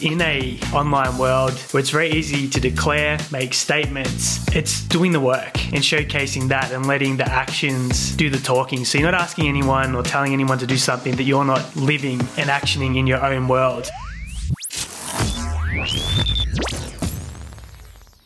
In a online world where it's very easy to declare, make statements, it's doing the work and showcasing that and letting the actions do the talking. So you're not asking anyone or telling anyone to do something that you're not living and actioning in your own world.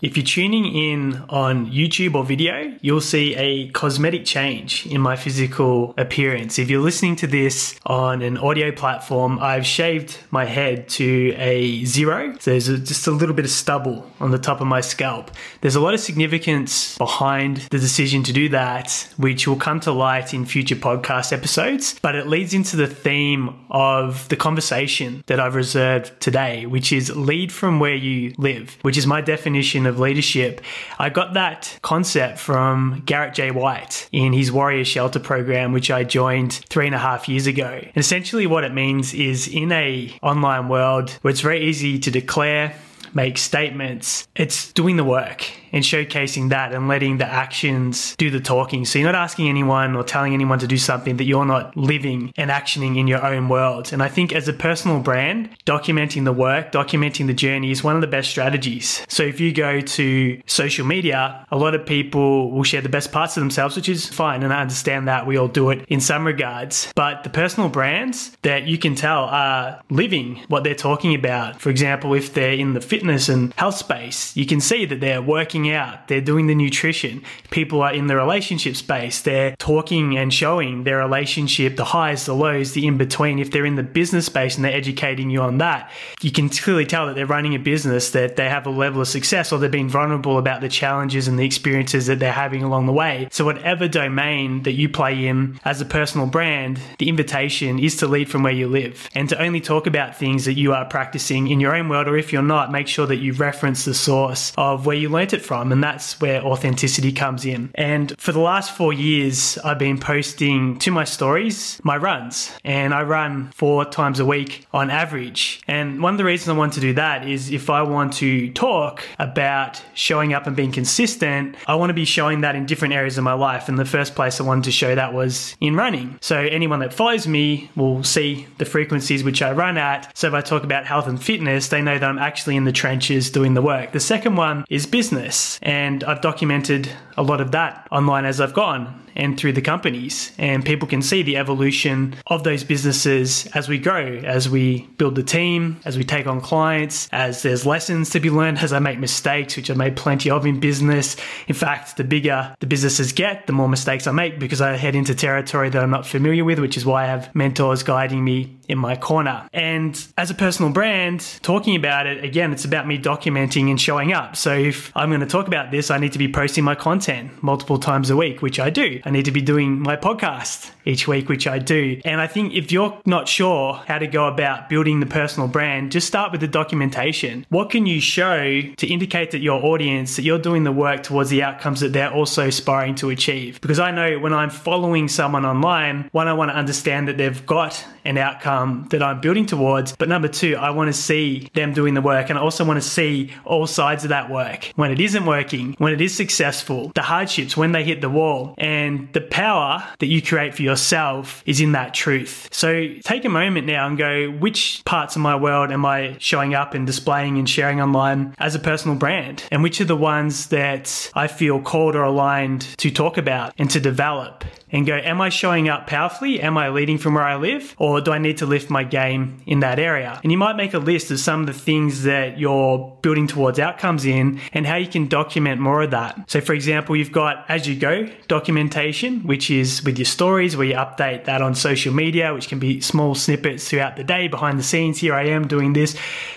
If you're tuning in on YouTube or video, you'll see a cosmetic change in my physical appearance. If you're listening to this on an audio platform, I've shaved my head to a zero. So there's a, just a little bit of stubble on the top of my scalp. There's a lot of significance behind the decision to do that, which will come to light in future podcast episodes. But it leads into the theme of the conversation that I've reserved today, which is lead from where you live, which is my definition of leadership. I got that concept from Garrett J. White in his Warrior Shelter program, which I joined three and a half years ago. And essentially what it means is in a online world where it's very easy to declare make statements, it's doing the work and showcasing that and letting the actions do the talking. So you're not asking anyone or telling anyone to do something that you're not living and actioning in your own world. And I think as a personal brand, documenting the work, documenting the journey is one of the best strategies. So if you go to social media, a lot of people will share the best parts of themselves, which is fine. And I understand that we all do it in some regards. But the personal brands that you can tell are living what they're talking about. For example, if they're in the fitness and health space, you can see that they're working working out, they're doing the nutrition. People are in the relationship space, they're talking and showing their relationship, the highs, the lows, the in between. If they're in the business space and they're educating you on that, you can clearly tell that they're running a business, that they have a level of success, or they're being vulnerable about the challenges and the experiences that they're having along the way. So, whatever domain that you play in as a personal brand, the invitation is to lead from where you live and to only talk about things that you are practicing in your own world, or if you're not, make sure that you reference the source of where you learnt it from. And that's where authenticity comes in. And for the last four years, I've been posting to my stories my runs. And I run four times a week on average. And one of the reasons I want to do that is if I want to talk about showing up and being consistent, I want to be showing that in different areas of my life. And the first place I wanted to show that was in running. So anyone that follows me will see the frequencies which I run at. So if I talk about health and fitness, they know that I'm actually in the trenches doing the work. The second one is business. And I've documented a lot of that online as I've gone and through the companies. And people can see the evolution of those businesses as we grow, as we build the team, as we take on clients, as there's lessons to be learned, as I make mistakes, which I made plenty of in business. In fact, the bigger the businesses get, the more mistakes I make because I head into territory that I'm not familiar with, which is why I have mentors guiding me in my corner. And as a personal brand, talking about it, again, it's about me documenting and showing up. So if I'm going to talk about this, I need to be posting my content multiple times a week, which I do. I need to be doing my podcast each week, which I do. And I think if you're not sure how to go about building the personal brand, just start with the documentation. What can you show to indicate that your audience, that you're doing the work towards the outcomes that they're also aspiring to achieve? Because I know when I'm following someone online, one, I want to understand that they've got an outcome that I'm building towards. But number two, I want to see them doing the work. And I also want to see all sides of that work. When it isn't working, when it is successful, the hardships, when they hit the wall. And the power that you create for yourself is in that truth. So take a moment now and go, which parts of my world am I showing up and displaying and sharing online as a personal brand? And which are the ones that I feel called or aligned to talk about and to develop? And go, Am I showing up powerfully? Am I leading from where I live? Or do I need to lift my game in that area? And you might make a list of some of the things that you're building towards outcomes in and how you can document more of that. So, for example, you've got as you go documentation, which is with your stories where you update that on social media, which can be small snippets throughout the day behind the scenes. Here I am doing this.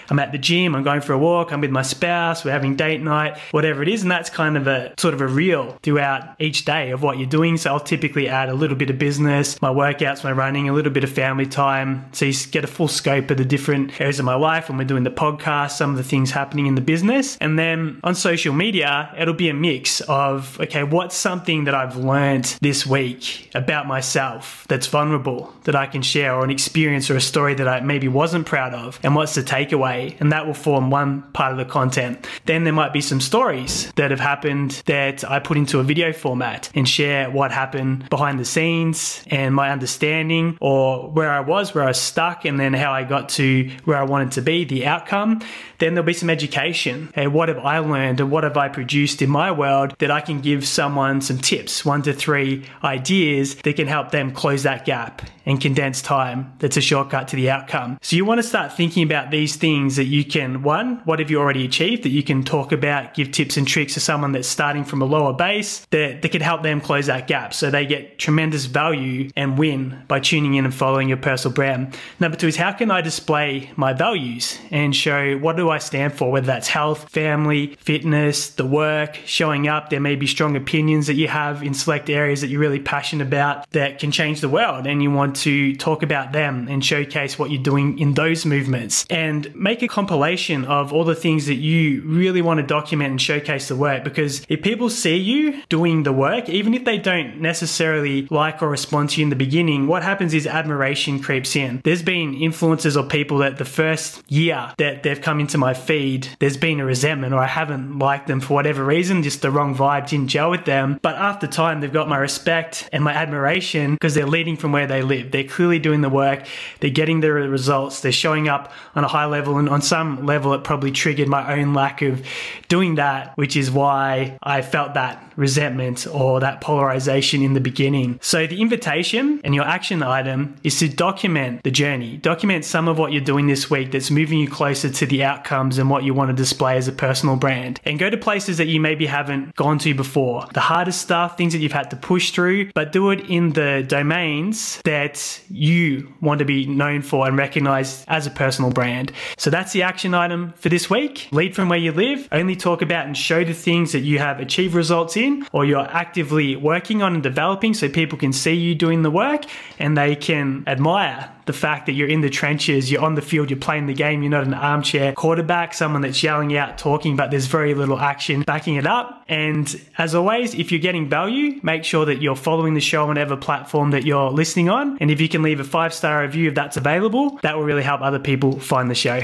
I'm at the gym, I'm going for a walk, I'm with my spouse, we're having date night, whatever it is. And that's kind of a sort of a reel throughout each day of what you're doing. So, I'll typically add a little bit of business, my workouts, my running, a little bit of family time. So you get a full scope of the different areas of my life when we're doing the podcast, some of the things happening in the business. And then on social media, it'll be a mix of, okay, what's something that I've learned this week about myself that's vulnerable that I can share or an experience or a story that I maybe wasn't proud of? And what's the takeaway? And that will form one part of the content. Then there might be some stories that have happened that I put into a video format and share what happened behind the scenes and my understanding or where I was, where I was stuck, and then how I got to where I wanted to be, the outcome, then there'll be some education. Hey, what have I learned and what have I produced in my world that I can give someone some tips, one to three ideas that can help them close that gap and condense time that's a shortcut to the outcome. So you want to start thinking about these things that you can, one, what have you already achieved that you can talk about, give tips and tricks to someone that's starting from a lower base that, that could help them close that gap so they get tremendous value and win by tuning in and following your personal brand. Number two is how can I display my values and show what do I stand for, whether that's health, family, fitness, the work, showing up. There may be strong opinions that you have in select areas that you're really passionate about that can change the world and you want to talk about them and showcase what you're doing in those movements and make a compilation of all the things that you really want to document and showcase the work because if people see you doing the work, even if they don't necessarily like or respond to you in the beginning, what happens is admiration creeps in. There's been influences or people that the first year that they've come into my feed, there's been a resentment or I haven't liked them for whatever reason, just the wrong vibe didn't gel with them. But after time, they've got my respect and my admiration because they're leading from where they live. They're clearly doing the work, they're getting the results, they're showing up on a high level. And on some level, it probably triggered my own lack of doing that, which is why I felt that resentment or that polarization in the beginning. So the invitation and your action item is to document the journey. Document some of what you're doing this week that's moving you closer to the outcomes and what you want to display as a personal brand. And go to places that you maybe haven't gone to before. The hardest stuff, things that you've had to push through, but do it in the domains that you want to be known for and recognized as a personal brand. So that's the action item for this week. Lead from where you live. Only talk about and show the things that you have achieved results in or you're actively working on and developing so people can see you doing the work and they can admire the fact that you're in the trenches, you're on the field, you're playing the game, you're not an armchair quarterback, someone that's yelling out, talking, but there's very little action backing it up. And as always, if you're getting value, make sure that you're following the show on whatever platform that you're listening on. And if you can leave a five star review if that's available, that will really help other people find the show.